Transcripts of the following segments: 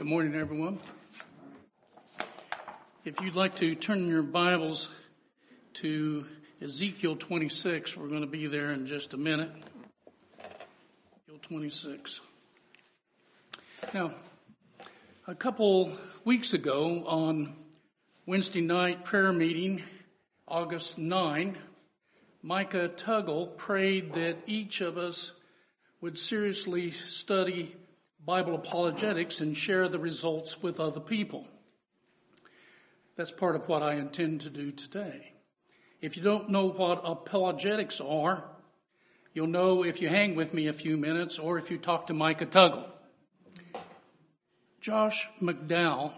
Good morning, everyone. If you'd like to turn your Bibles to Ezekiel 26, we're going to be there in just a minute. Ezekiel 26. Now, a couple weeks ago on Wednesday night prayer meeting, August 9, Micah Tuggle prayed that each of us would seriously study Bible apologetics and share the results with other people. That's part of what I intend to do today. If you don't know what apologetics are, you'll know if you hang with me a few minutes or if you talk to Micah Tuggle. Josh McDowell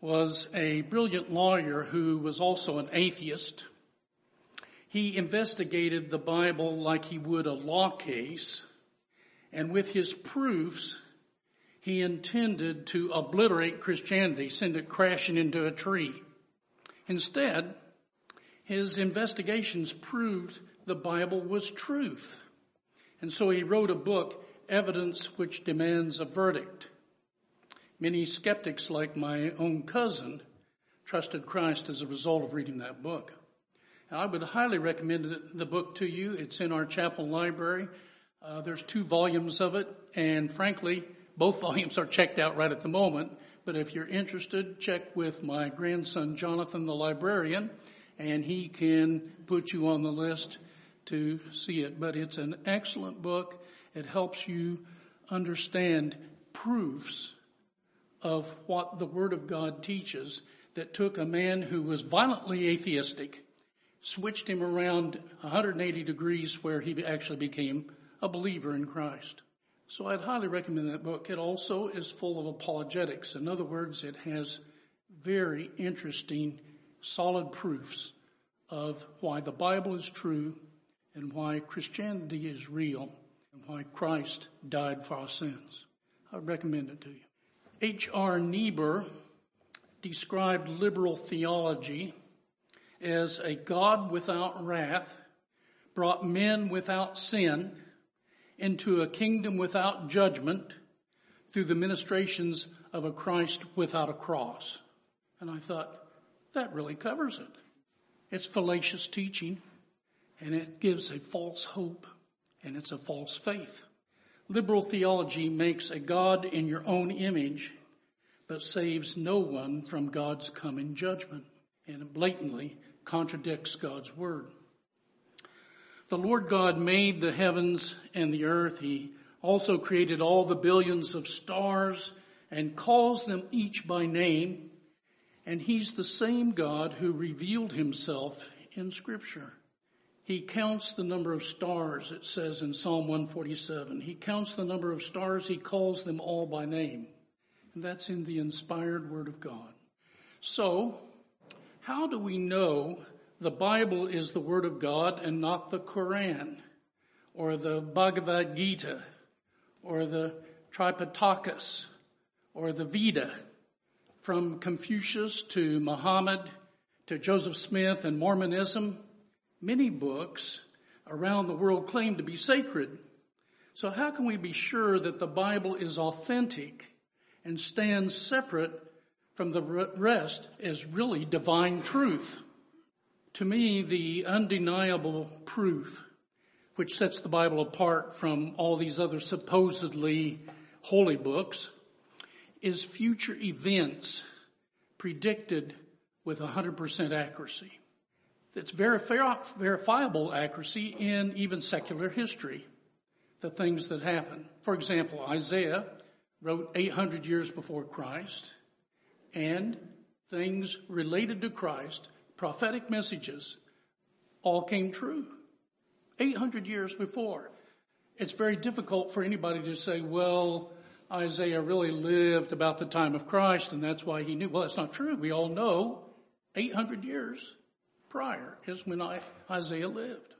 was a brilliant lawyer who was also an atheist. He investigated the Bible like he would a law case, and with his proofs, he intended to obliterate Christianity, send it crashing into a tree. Instead, his investigations proved the Bible was truth. And so he wrote a book, Evidence Which Demands a Verdict. Many skeptics like my own cousin trusted Christ as a result of reading that book. Now, I would highly recommend the book to you. It's in our chapel library. Uh, there's two volumes of it, and frankly, both volumes are checked out right at the moment, but if you're interested, check with my grandson Jonathan, the librarian, and he can put you on the list to see it. But it's an excellent book. It helps you understand proofs of what the Word of God teaches that took a man who was violently atheistic, switched him around 180 degrees where he actually became a believer in Christ. So I'd highly recommend that book. It also is full of apologetics. In other words, it has very interesting, solid proofs of why the Bible is true and why Christianity is real and why Christ died for our sins. I would recommend it to you. H.R. Niebuhr described liberal theology as a God without wrath brought men without sin into a kingdom without judgment through the ministrations of a Christ without a cross. And I thought, that really covers it. It's fallacious teaching and it gives a false hope and it's a false faith. Liberal theology makes a God in your own image, but saves no one from God's coming judgment and blatantly contradicts God's word. The Lord God made the heavens and the earth. He also created all the billions of stars and calls them each by name. And he's the same God who revealed himself in scripture. He counts the number of stars, it says in Psalm 147. He counts the number of stars. He calls them all by name. And that's in the inspired word of God. So, how do we know the Bible is the Word of God and not the Koran or the Bhagavad Gita or the Tripitakas or the Veda. From Confucius to Muhammad to Joseph Smith and Mormonism, many books around the world claim to be sacred. So how can we be sure that the Bible is authentic and stands separate from the rest as really divine truth? To me, the undeniable proof which sets the Bible apart from all these other supposedly holy books is future events predicted with 100% accuracy. It's verifiable accuracy in even secular history, the things that happen. For example, Isaiah wrote 800 years before Christ and things related to Christ prophetic messages all came true 800 years before. It's very difficult for anybody to say, well, Isaiah really lived about the time of Christ and that's why he knew. Well, that's not true. We all know 800 years prior is when Isaiah lived.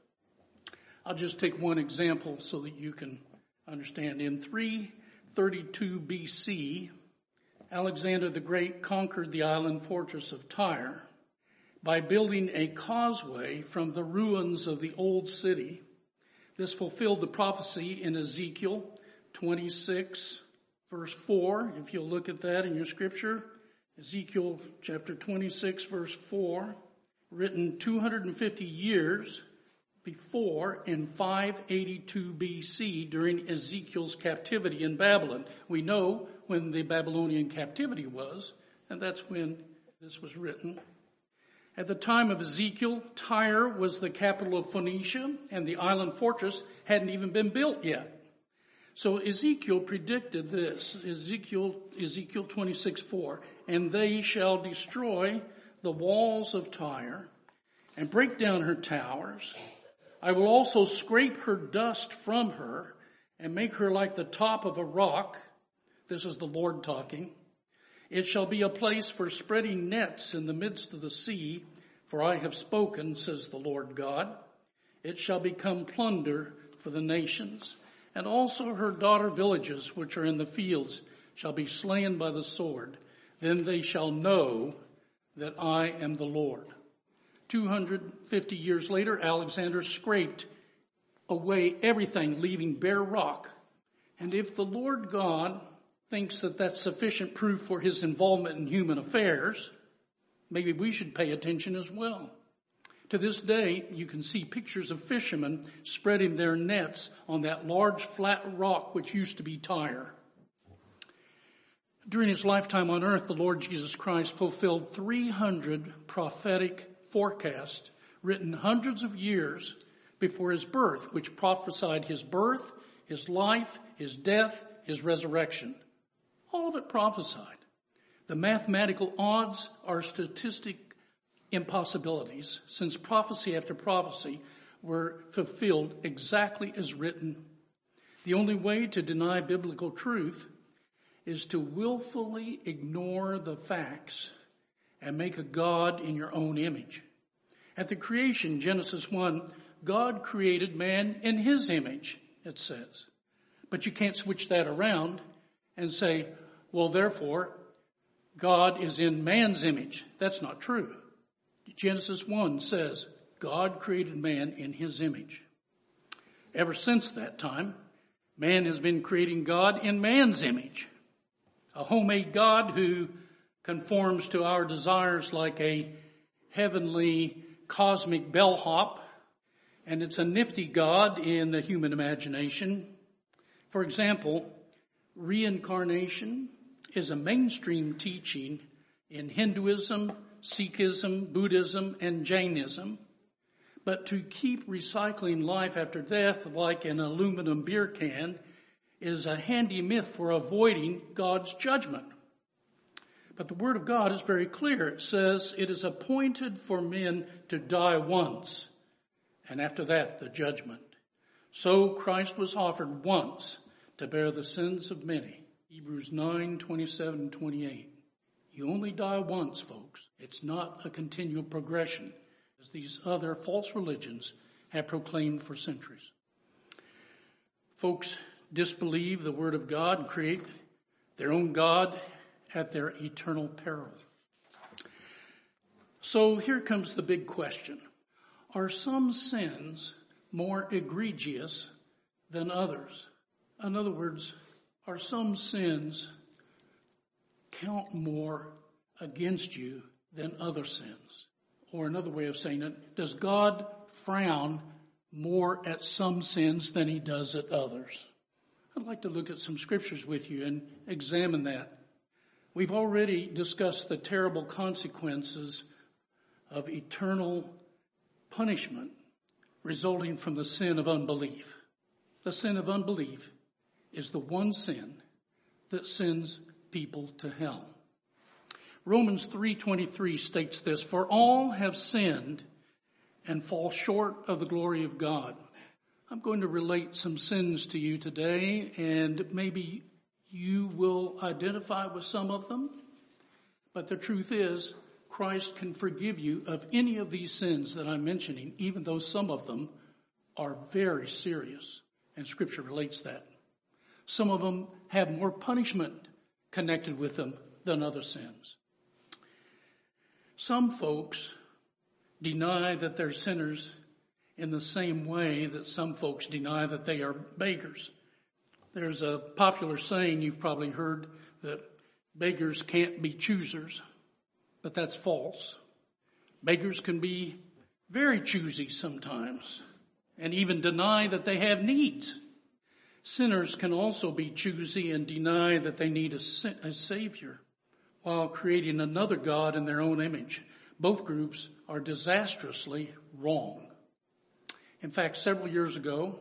I'll just take one example so that you can understand. In 332 BC, Alexander the Great conquered the island fortress of Tyre by building a causeway from the ruins of the old city. This fulfilled the prophecy in Ezekiel 26 verse 4, if you'll look at that in your scripture, Ezekiel chapter 26 verse 4, written 250 years before in 582 BC during Ezekiel's captivity in Babylon. We know when the Babylonian captivity was, and that's when this was written. At the time of Ezekiel, Tyre was the capital of Phoenicia and the island fortress hadn't even been built yet. So Ezekiel predicted this, Ezekiel, Ezekiel 26, 4, and they shall destroy the walls of Tyre and break down her towers. I will also scrape her dust from her and make her like the top of a rock. This is the Lord talking. It shall be a place for spreading nets in the midst of the sea, for I have spoken, says the Lord God. It shall become plunder for the nations and also her daughter villages which are in the fields shall be slain by the sword. Then they shall know that I am the Lord. 250 years later, Alexander scraped away everything, leaving bare rock. And if the Lord God thinks that that's sufficient proof for his involvement in human affairs, maybe we should pay attention as well. To this day, you can see pictures of fishermen spreading their nets on that large flat rock which used to be Tyre. During his lifetime on earth, the Lord Jesus Christ fulfilled 300 prophetic forecasts written hundreds of years before his birth, which prophesied his birth, his life, his death, his resurrection. All of it prophesied. The mathematical odds are statistic impossibilities since prophecy after prophecy were fulfilled exactly as written. The only way to deny biblical truth is to willfully ignore the facts and make a God in your own image. At the creation, Genesis 1, God created man in his image, it says. But you can't switch that around and say, well, therefore, God is in man's image. That's not true. Genesis 1 says, God created man in his image. Ever since that time, man has been creating God in man's image. A homemade God who conforms to our desires like a heavenly cosmic bellhop, and it's a nifty God in the human imagination. For example, reincarnation is a mainstream teaching in Hinduism, Sikhism, Buddhism, and Jainism. But to keep recycling life after death like an aluminum beer can is a handy myth for avoiding God's judgment. But the Word of God is very clear. It says it is appointed for men to die once, and after that the judgment. So Christ was offered once to bear the sins of many. Hebrews 9, 27 and 28. You only die once, folks. It's not a continual progression as these other false religions have proclaimed for centuries. Folks disbelieve the word of God and create their own God at their eternal peril. So here comes the big question. Are some sins more egregious than others? In other words, are some sins count more against you than other sins? Or another way of saying it, does God frown more at some sins than he does at others? I'd like to look at some scriptures with you and examine that. We've already discussed the terrible consequences of eternal punishment resulting from the sin of unbelief. The sin of unbelief is the one sin that sends people to hell. Romans 3:23 states this, for all have sinned and fall short of the glory of God. I'm going to relate some sins to you today and maybe you will identify with some of them. But the truth is, Christ can forgive you of any of these sins that I'm mentioning, even though some of them are very serious. And scripture relates that. Some of them have more punishment connected with them than other sins. Some folks deny that they're sinners in the same way that some folks deny that they are beggars. There's a popular saying you've probably heard that beggars can't be choosers, but that's false. Beggars can be very choosy sometimes and even deny that they have needs. Sinners can also be choosy and deny that they need a, a savior while creating another God in their own image. Both groups are disastrously wrong. In fact, several years ago,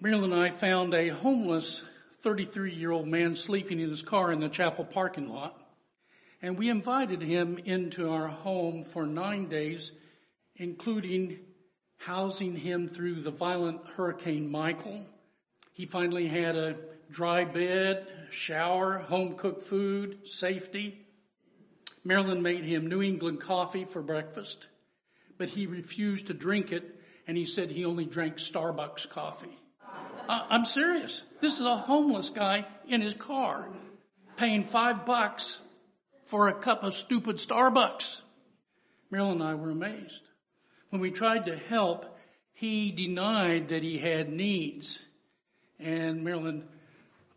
Muriel and I found a homeless 33 year old man sleeping in his car in the chapel parking lot. And we invited him into our home for nine days, including housing him through the violent Hurricane Michael. He finally had a dry bed, shower, home cooked food, safety. Marilyn made him New England coffee for breakfast, but he refused to drink it and he said he only drank Starbucks coffee. I'm serious. This is a homeless guy in his car paying five bucks for a cup of stupid Starbucks. Marilyn and I were amazed. When we tried to help, he denied that he had needs. And Marilyn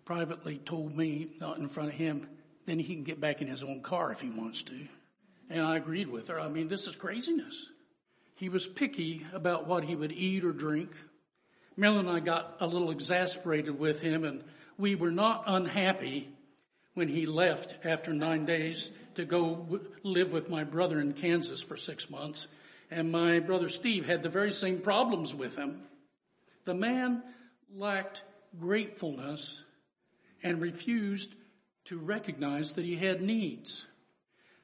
privately told me, not in front of him, then he can get back in his own car if he wants to. And I agreed with her. I mean, this is craziness. He was picky about what he would eat or drink. Marilyn and I got a little exasperated with him and we were not unhappy when he left after nine days to go w- live with my brother in Kansas for six months. And my brother Steve had the very same problems with him. The man lacked gratefulness and refused to recognize that he had needs.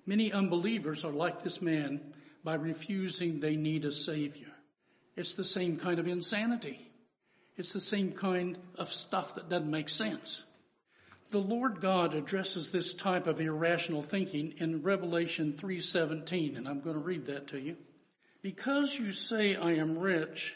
Many unbelievers are like this man by refusing they need a savior. It's the same kind of insanity. It's the same kind of stuff that doesn't make sense. The Lord God addresses this type of irrational thinking in Revelation 3:17 and I'm going to read that to you. Because you say I am rich,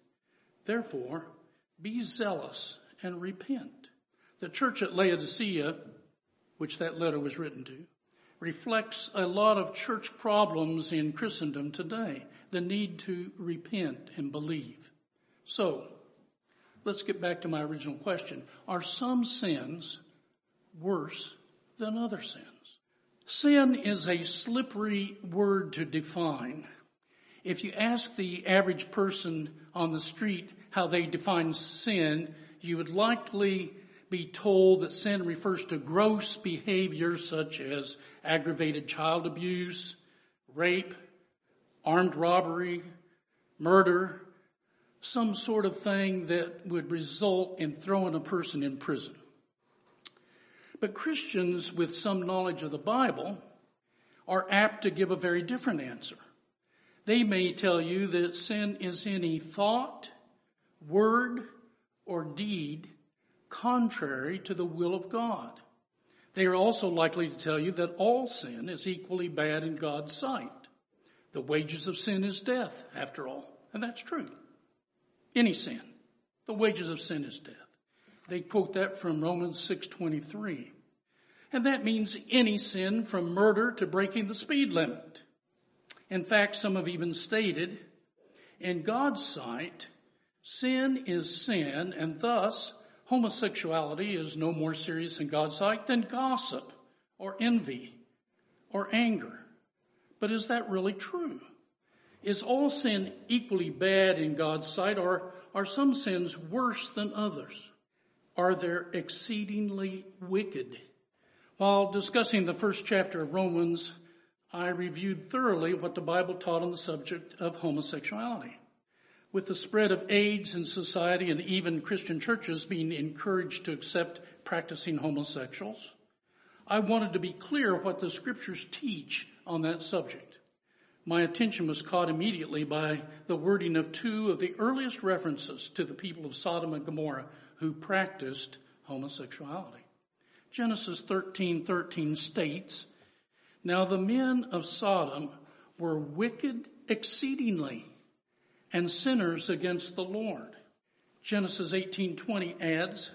Therefore, be zealous and repent. The church at Laodicea, which that letter was written to, reflects a lot of church problems in Christendom today. The need to repent and believe. So, let's get back to my original question. Are some sins worse than other sins? Sin is a slippery word to define. If you ask the average person on the street how they define sin, you would likely be told that sin refers to gross behavior such as aggravated child abuse, rape, armed robbery, murder, some sort of thing that would result in throwing a person in prison. But Christians with some knowledge of the Bible are apt to give a very different answer. They may tell you that sin is any thought, word, or deed contrary to the will of God. They are also likely to tell you that all sin is equally bad in God's sight. The wages of sin is death, after all. And that's true. Any sin. The wages of sin is death. They quote that from Romans 6.23. And that means any sin from murder to breaking the speed limit. In fact, some have even stated, in God's sight, sin is sin and thus homosexuality is no more serious in God's sight than gossip or envy or anger. But is that really true? Is all sin equally bad in God's sight or are some sins worse than others? Are they exceedingly wicked? While discussing the first chapter of Romans, I reviewed thoroughly what the Bible taught on the subject of homosexuality with the spread of AIDS in society and even Christian churches being encouraged to accept practicing homosexuals, I wanted to be clear what the scriptures teach on that subject. My attention was caught immediately by the wording of two of the earliest references to the people of Sodom and Gomorrah who practiced homosexuality. Genesis 13:13 states, "Now the men of Sodom were wicked exceedingly and sinners against the Lord." Genesis 18:20 adds,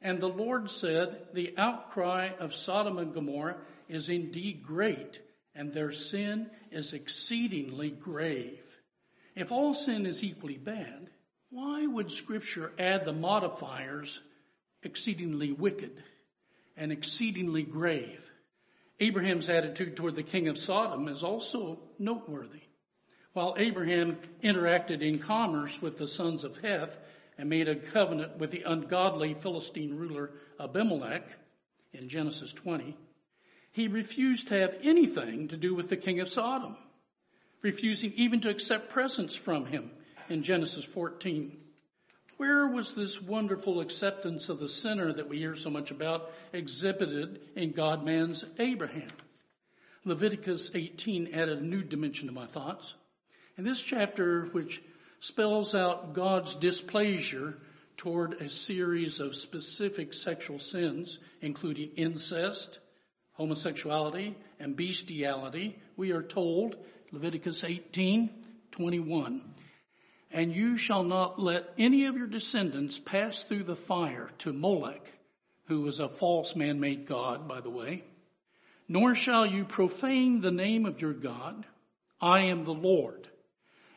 "And the Lord said, the outcry of Sodom and Gomorrah is indeed great, and their sin is exceedingly grave." If all sin is equally bad, why would scripture add the modifiers exceedingly wicked and exceedingly grave? Abraham's attitude toward the king of Sodom is also noteworthy. While Abraham interacted in commerce with the sons of Heth and made a covenant with the ungodly Philistine ruler Abimelech in Genesis 20, he refused to have anything to do with the king of Sodom refusing even to accept presents from him in Genesis 14. Where was this wonderful acceptance of the sinner that we hear so much about exhibited in God-man's Abraham? Leviticus 18 added a new dimension to my thoughts. In this chapter, which spells out God's displeasure toward a series of specific sexual sins, including incest, homosexuality, and bestiality, we are told Leviticus 18, 21. And you shall not let any of your descendants pass through the fire to Molech, who was a false man-made God, by the way, nor shall you profane the name of your God. I am the Lord.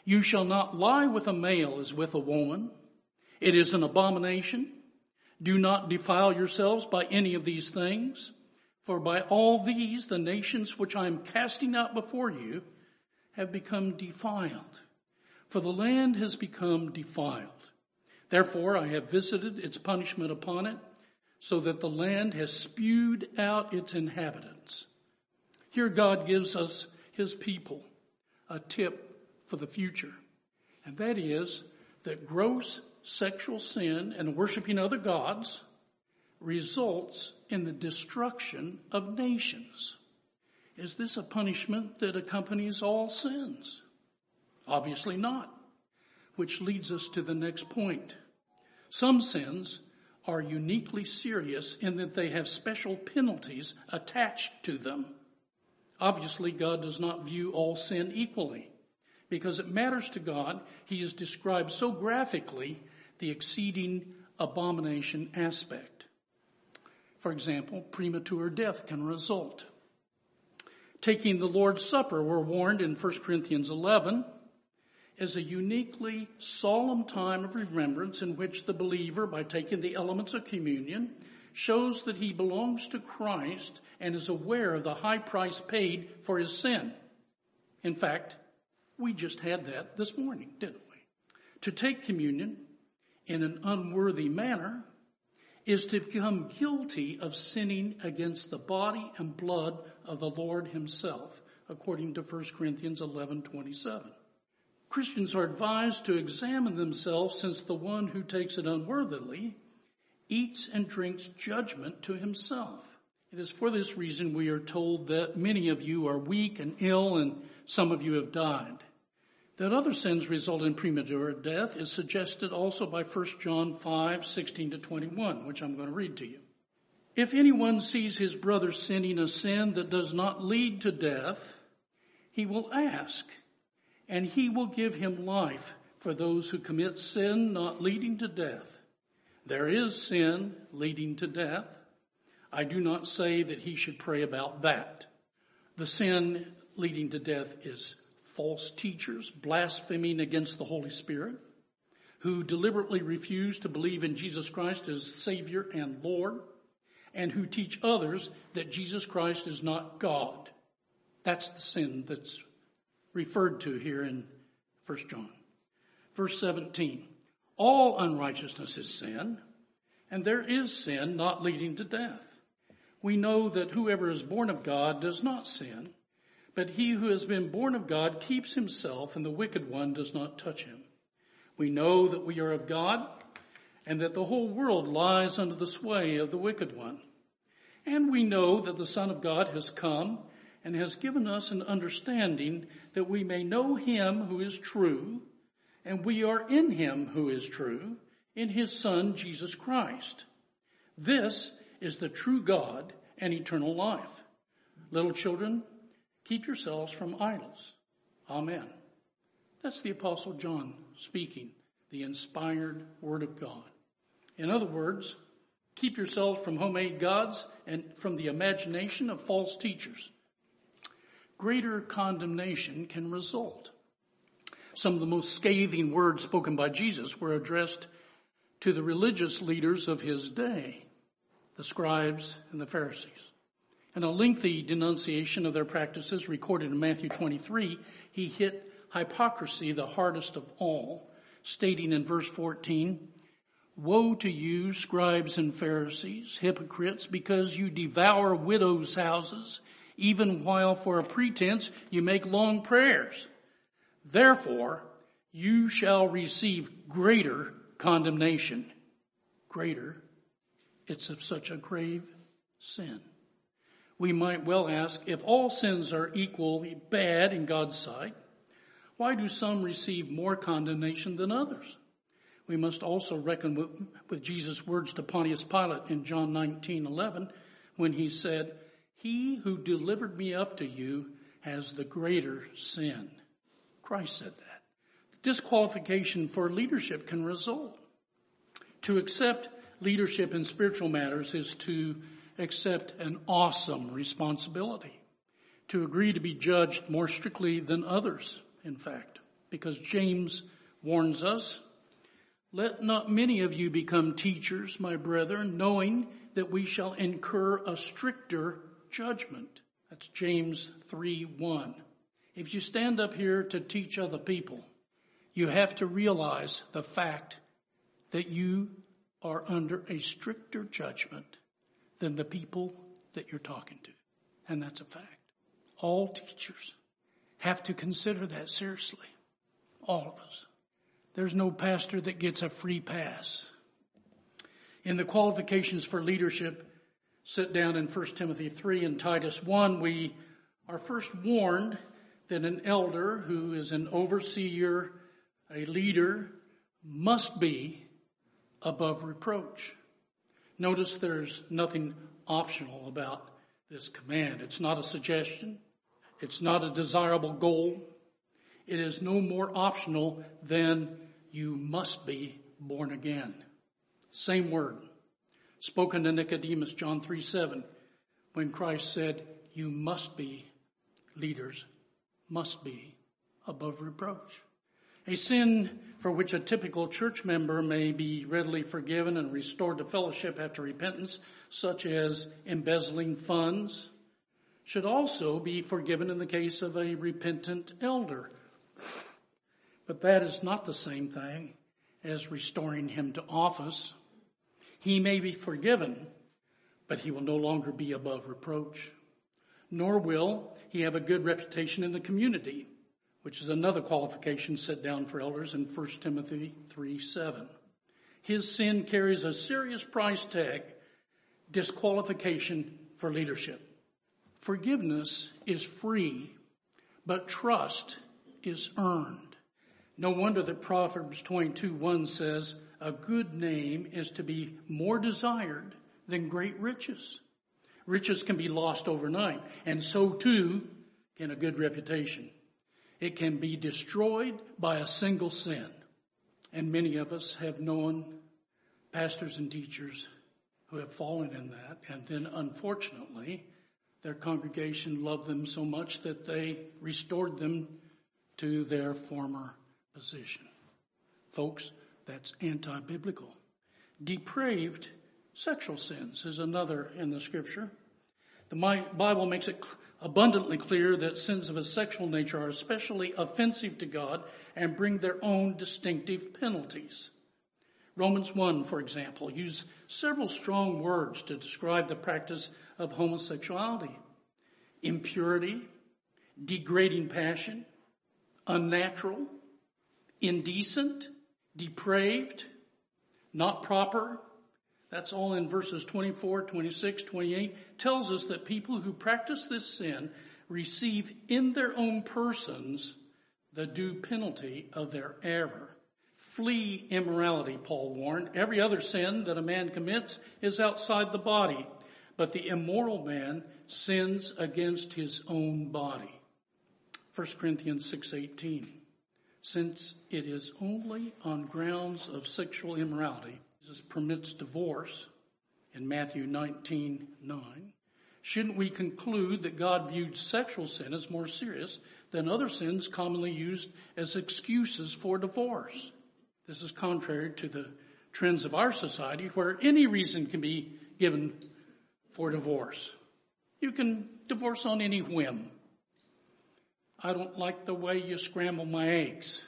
You shall not lie with a male as with a woman. It is an abomination. Do not defile yourselves by any of these things. For by all these, the nations which I am casting out before you have become defiled, for the land has become defiled. Therefore I have visited its punishment upon it, so that the land has spewed out its inhabitants. Here God gives us, his people, a tip for the future. And that is that gross sexual sin and worshiping other gods results in the destruction of nations. Is this a punishment that accompanies all sins? Obviously not. Which leads us to the next point. Some sins are uniquely serious in that they have special penalties attached to them. Obviously, God does not view all sin equally. Because it matters to God, He has described so graphically the exceeding abomination aspect. For example, premature death can result taking the Lord's Supper, we're warned in 1 Corinthians 11, is a uniquely solemn time of remembrance in which the believer, by taking the elements of communion, shows that he belongs to Christ and is aware of the high price paid for his sin. In fact, we just had that this morning, didn't we? To take communion in an unworthy manner is to become guilty of sinning against the body and blood of the Lord himself, according to 1 Corinthians 11, 27. Christians are advised to examine themselves since the one who takes it unworthily eats and drinks judgment to himself. It is for this reason we are told that many of you are weak and ill and some of you have died. That other sins result in premature death is suggested also by 1 John 5, 16 to 21, which I'm going to read to you. If anyone sees his brother sinning a sin that does not lead to death, he will ask, and he will give him life for those who commit sin not leading to death. There is sin leading to death. I do not say that he should pray about that. The sin leading to death is false teachers blaspheming against the Holy Spirit, who deliberately refuse to believe in Jesus Christ as Savior and Lord, and who teach others that Jesus Christ is not God. That's the sin that's referred to here in 1 John. Verse 17. All unrighteousness is sin, and there is sin not leading to death. We know that whoever is born of God does not sin, but he who has been born of God keeps himself and the wicked one does not touch him. We know that we are of God and that the whole world lies under the sway of the wicked one. And we know that the Son of God has come and has given us an understanding that we may know him who is true and we are in him who is true in his son, Jesus Christ. This is the true God and eternal life. Little children, keep yourselves from idols. Amen. That's the apostle John speaking, the inspired word of God. In other words, keep yourselves from homemade gods and from the imagination of false teachers. Greater condemnation can result. Some of the most scathing words spoken by Jesus were addressed to the religious leaders of his day, the scribes and the Pharisees. In a lengthy denunciation of their practices recorded in Matthew 23, he hit hypocrisy the hardest of all, stating in verse 14, Woe to you, scribes and Pharisees, hypocrites, because you devour widows' houses, even while for a pretense you make long prayers. Therefore, you shall receive greater condemnation. Greater. It's of such a grave sin. We might well ask, if all sins are equally bad in God's sight, why do some receive more condemnation than others? We must also reckon with, with Jesus' words to Pontius Pilate in John 19, 11, when he said, He who delivered me up to you has the greater sin. Christ said that. Disqualification for leadership can result. To accept leadership in spiritual matters is to accept an awesome responsibility. To agree to be judged more strictly than others, in fact, because James warns us, let not many of you become teachers, my brethren, knowing that we shall incur a stricter judgment. That's James 3 1. If you stand up here to teach other people, you have to realize the fact that you are under a stricter judgment than the people that you're talking to. And that's a fact. All teachers have to consider that seriously. All of us. There's no pastor that gets a free pass. In the qualifications for leadership set down in 1 Timothy 3 and Titus 1, we are first warned that an elder who is an overseer, a leader, must be above reproach. Notice there's nothing optional about this command. It's not a suggestion. It's not a desirable goal. It is no more optional than you must be born again. Same word spoken to Nicodemus, John 3 7, when Christ said, you must be leaders, must be above reproach. A sin for which a typical church member may be readily forgiven and restored to fellowship after repentance, such as embezzling funds, should also be forgiven in the case of a repentant elder. But that is not the same thing as restoring him to office. He may be forgiven, but he will no longer be above reproach. Nor will he have a good reputation in the community which is another qualification set down for elders in 1 Timothy 3 7. His sin carries a serious price tag, disqualification for leadership. Forgiveness is free, but trust is earned. No wonder that Proverbs 22 1 says, a good name is to be more desired than great riches. Riches can be lost overnight, and so too can a good reputation. It can be destroyed by a single sin. And many of us have known pastors and teachers who have fallen in that. And then unfortunately, their congregation loved them so much that they restored them to their former position. Folks, that's anti-biblical. Depraved sexual sins is another in the scripture. The Bible makes it abundantly clear that sins of a sexual nature are especially offensive to God and bring their own distinctive penalties. Romans 1, for example, use several strong words to describe the practice of homosexuality. Impurity, degrading passion, unnatural, indecent, depraved, not proper, that's all in verses 24, 26, 28, tells us that people who practice this sin receive in their own persons the due penalty of their error. Flee immorality, Paul warned. Every other sin that a man commits is outside the body, but the immoral man sins against his own body. 1 Corinthians 6:18. Since it is only on grounds of sexual immorality Jesus permits divorce in Matthew 19:9, shouldn't we conclude that God viewed sexual sin as more serious than other sins commonly used as excuses for divorce? This is contrary to the trends of our society where any reason can be given for divorce. You can divorce on any whim. I don't like the way you scramble my eggs.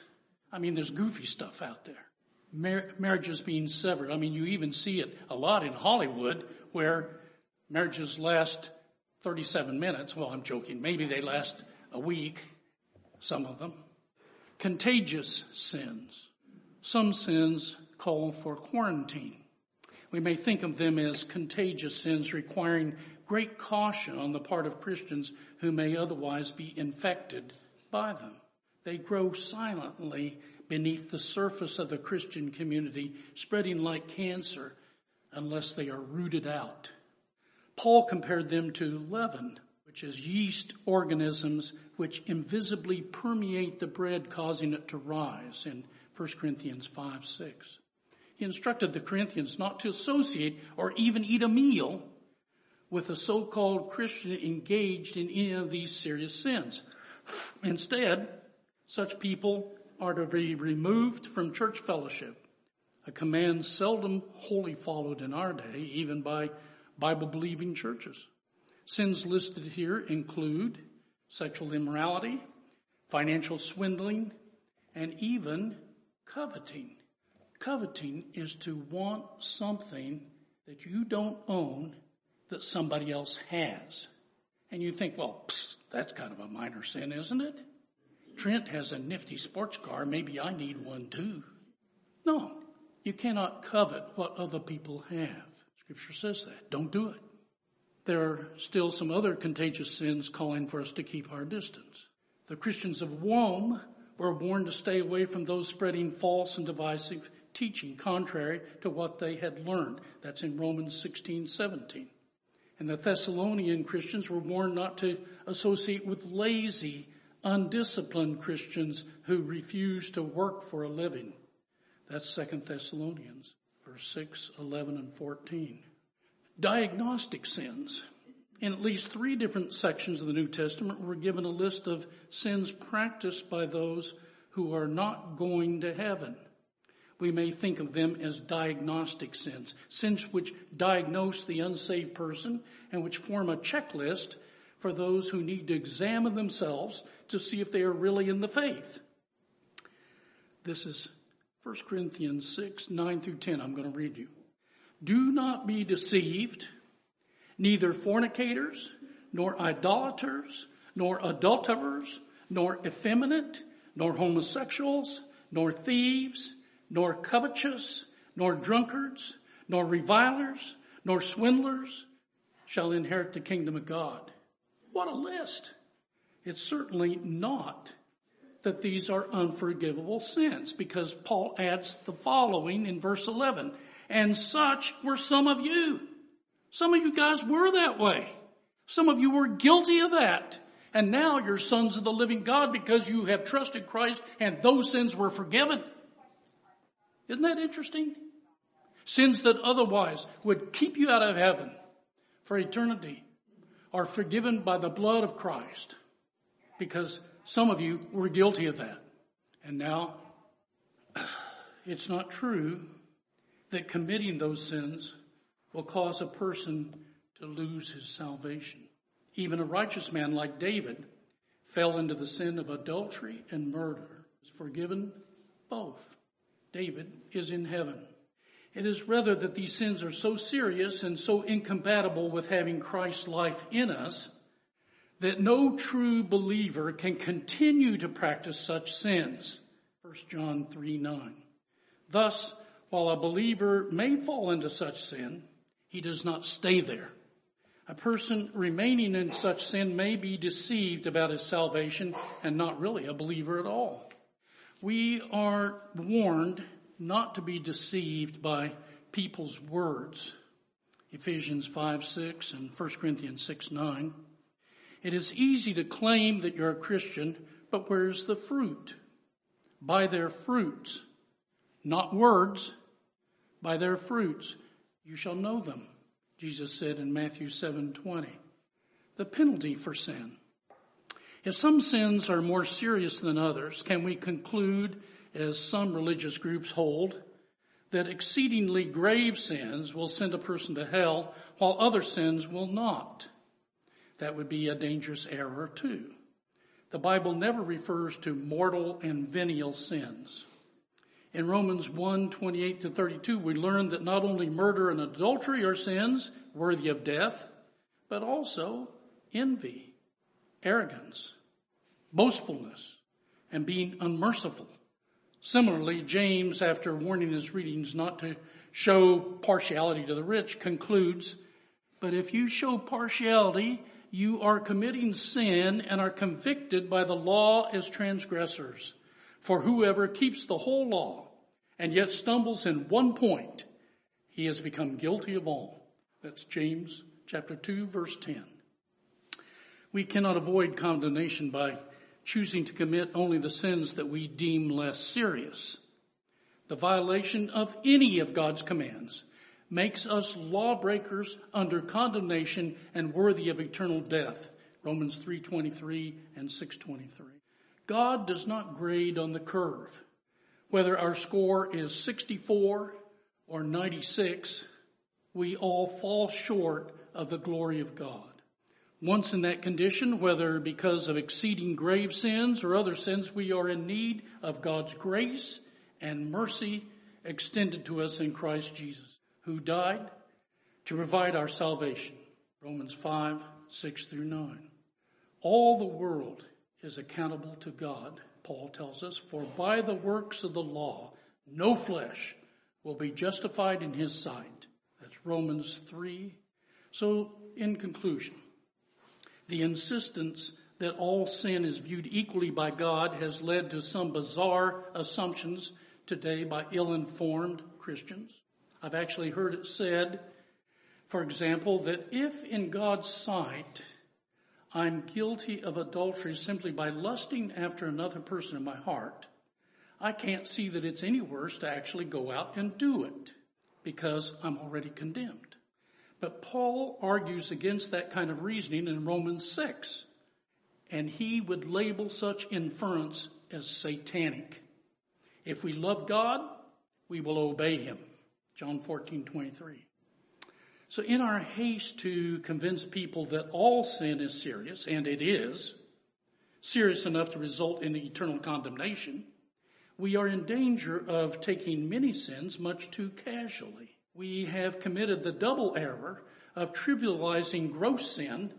I mean, there's goofy stuff out there. Mar- marriages being severed. I mean, you even see it a lot in Hollywood where marriages last 37 minutes. Well, I'm joking. Maybe they last a week. Some of them. Contagious sins. Some sins call for quarantine. We may think of them as contagious sins requiring great caution on the part of Christians who may otherwise be infected by them. They grow silently beneath the surface of the Christian community, spreading like cancer unless they are rooted out. Paul compared them to leaven, which is yeast organisms which invisibly permeate the bread causing it to rise in 1 Corinthians 5, 6. He instructed the Corinthians not to associate or even eat a meal with a so-called Christian engaged in any of these serious sins. Instead, such people are to be removed from church fellowship, a command seldom wholly followed in our day, even by Bible believing churches. Sins listed here include sexual immorality, financial swindling, and even coveting. Coveting is to want something that you don't own that somebody else has. And you think, well, psst, that's kind of a minor sin, isn't it? Trent has a nifty sports car. Maybe I need one too. No, you cannot covet what other people have. Scripture says that. Don't do it. There are still some other contagious sins calling for us to keep our distance. The Christians of Rome were warned to stay away from those spreading false and divisive teaching contrary to what they had learned. That's in Romans 16, 17. And the Thessalonian Christians were warned not to associate with lazy, undisciplined Christians who refuse to work for a living. That's Second Thessalonians, verse 6, 11, and 14. Diagnostic sins. In at least three different sections of the New Testament, we're given a list of sins practiced by those who are not going to heaven. We may think of them as diagnostic sins, sins which diagnose the unsaved person and which form a checklist for those who need to examine themselves to see if they are really in the faith. This is 1 Corinthians 6, 9 through 10. I'm going to read you. Do not be deceived neither fornicators, nor idolaters, nor adulterers, nor effeminate, nor homosexuals, nor thieves, nor covetous, nor drunkards, nor revilers, nor swindlers shall inherit the kingdom of God. What a list. It's certainly not that these are unforgivable sins because Paul adds the following in verse 11. And such were some of you. Some of you guys were that way. Some of you were guilty of that. And now you're sons of the living God because you have trusted Christ and those sins were forgiven. Isn't that interesting? Sins that otherwise would keep you out of heaven for eternity are forgiven by the blood of Christ because some of you were guilty of that. And now it's not true that committing those sins will cause a person to lose his salvation. Even a righteous man like David fell into the sin of adultery and murder. Is forgiven both. David is in heaven. It is rather that these sins are so serious and so incompatible with having Christ's life in us that no true believer can continue to practice such sins. 1 John 3, 9. Thus, while a believer may fall into such sin, he does not stay there. A person remaining in such sin may be deceived about his salvation and not really a believer at all. We are warned not to be deceived by people's words. Ephesians 5, 6 and 1 Corinthians 6, 9. It is easy to claim that you're a Christian, but where's the fruit? By their fruits, not words, by their fruits you shall know them. Jesus said in Matthew 7:20. The penalty for sin. If some sins are more serious than others, can we conclude, as some religious groups hold, that exceedingly grave sins will send a person to hell while other sins will not? That would be a dangerous error too. The Bible never refers to mortal and venial sins. In Romans 1, 28 to 32, we learn that not only murder and adultery are sins worthy of death, but also envy, arrogance, boastfulness, and being unmerciful. Similarly, James, after warning his readings not to show partiality to the rich, concludes, but if you show partiality, you are committing sin and are convicted by the law as transgressors. For whoever keeps the whole law and yet stumbles in one point, he has become guilty of all. That's James chapter 2 verse 10. We cannot avoid condemnation by choosing to commit only the sins that we deem less serious. The violation of any of God's commands makes us lawbreakers under condemnation and worthy of eternal death. Romans 3.23 and 6.23. God does not grade on the curve. Whether our score is 64 or 96, we all fall short of the glory of God. Once in that condition, whether because of exceeding grave sins or other sins, we are in need of God's grace and mercy extended to us in Christ Jesus, who died to provide our salvation. Romans 5, 6 through 9. All the world is accountable to God, Paul tells us, for by the works of the law, no flesh will be justified in his sight. That's Romans 3. So, in conclusion, the insistence that all sin is viewed equally by God has led to some bizarre assumptions today by ill-informed Christians. I've actually heard it said, for example, that if in God's sight I'm guilty of adultery simply by lusting after another person in my heart, I can't see that it's any worse to actually go out and do it because I'm already condemned. But Paul argues against that kind of reasoning in Romans 6. And he would label such inference as satanic. If we love God, we will obey him. John 14, 23. So in our haste to convince people that all sin is serious, and it is, serious enough to result in eternal condemnation, we are in danger of taking many sins much too casually we have committed the double error of trivializing gross sin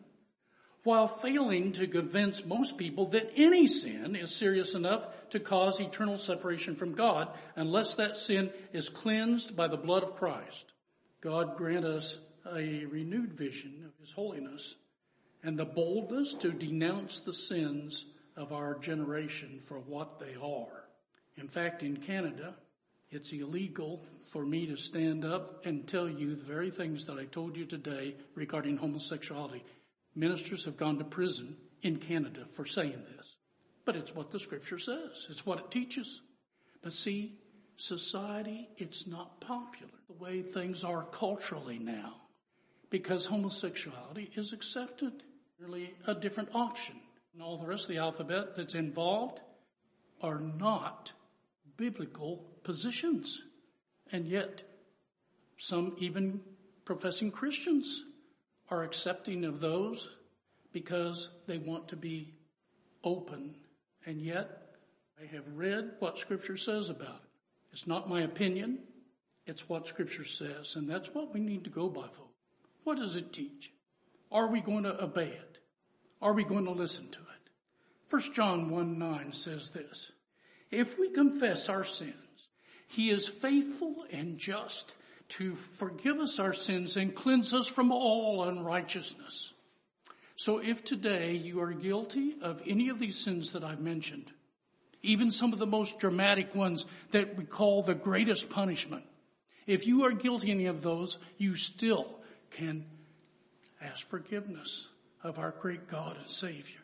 while failing to convince most people that any sin is serious enough to cause eternal separation from God unless that sin is cleansed by the blood of Christ. God grant us a renewed vision of His holiness and the boldness to denounce the sins of our generation for what they are. In fact, in Canada, it's illegal for me to stand up and tell you the very things that I told you today regarding homosexuality. Ministers have gone to prison in Canada for saying this. But it's what the scripture says. It's what it teaches. But see, society, it's not popular the way things are culturally now because homosexuality is accepted. Really a different option. And all the rest of the alphabet that's involved are not biblical positions. And yet, some even professing Christians are accepting of those because they want to be open. And yet, I have read what scripture says about it. It's not my opinion. It's what scripture says. And that's what we need to go by, folks. What does it teach? Are we going to obey it? Are we going to listen to it? 1 John 1 9 says this. If we confess our sins, he is faithful and just to forgive us our sins and cleanse us from all unrighteousness. So if today you are guilty of any of these sins that I've mentioned, even some of the most dramatic ones that we call the greatest punishment. If you are guilty any of those, you still can ask forgiveness of our great God and Savior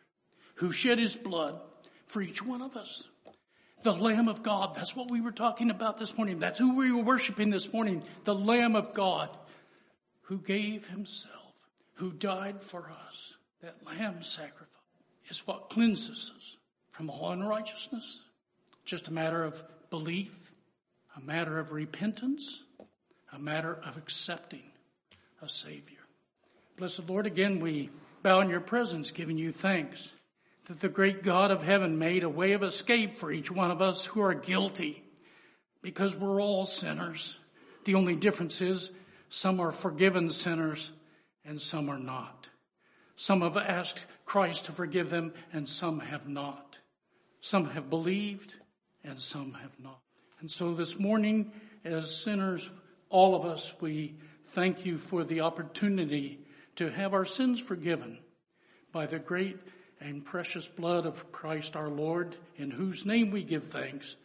who shed his blood for each one of us. The Lamb of God. That's what we were talking about this morning. That's who we were worshiping this morning. The Lamb of God who gave himself, who died for us. That lamb sacrifice is what cleanses us from all unrighteousness. Just a matter of belief, a matter of repentance, a matter of accepting a Savior. Blessed Lord, again we bow in your presence, giving you thanks that the great God of heaven made a way of escape for each one of us who are guilty because we're all sinners. The only difference is some are forgiven sinners and some are not. Some have asked Christ to forgive them and some have not. Some have believed and some have not. And so this morning, as sinners, all of us, we thank you for the opportunity to have our sins forgiven by the great and precious blood of Christ our Lord, in whose name we give thanks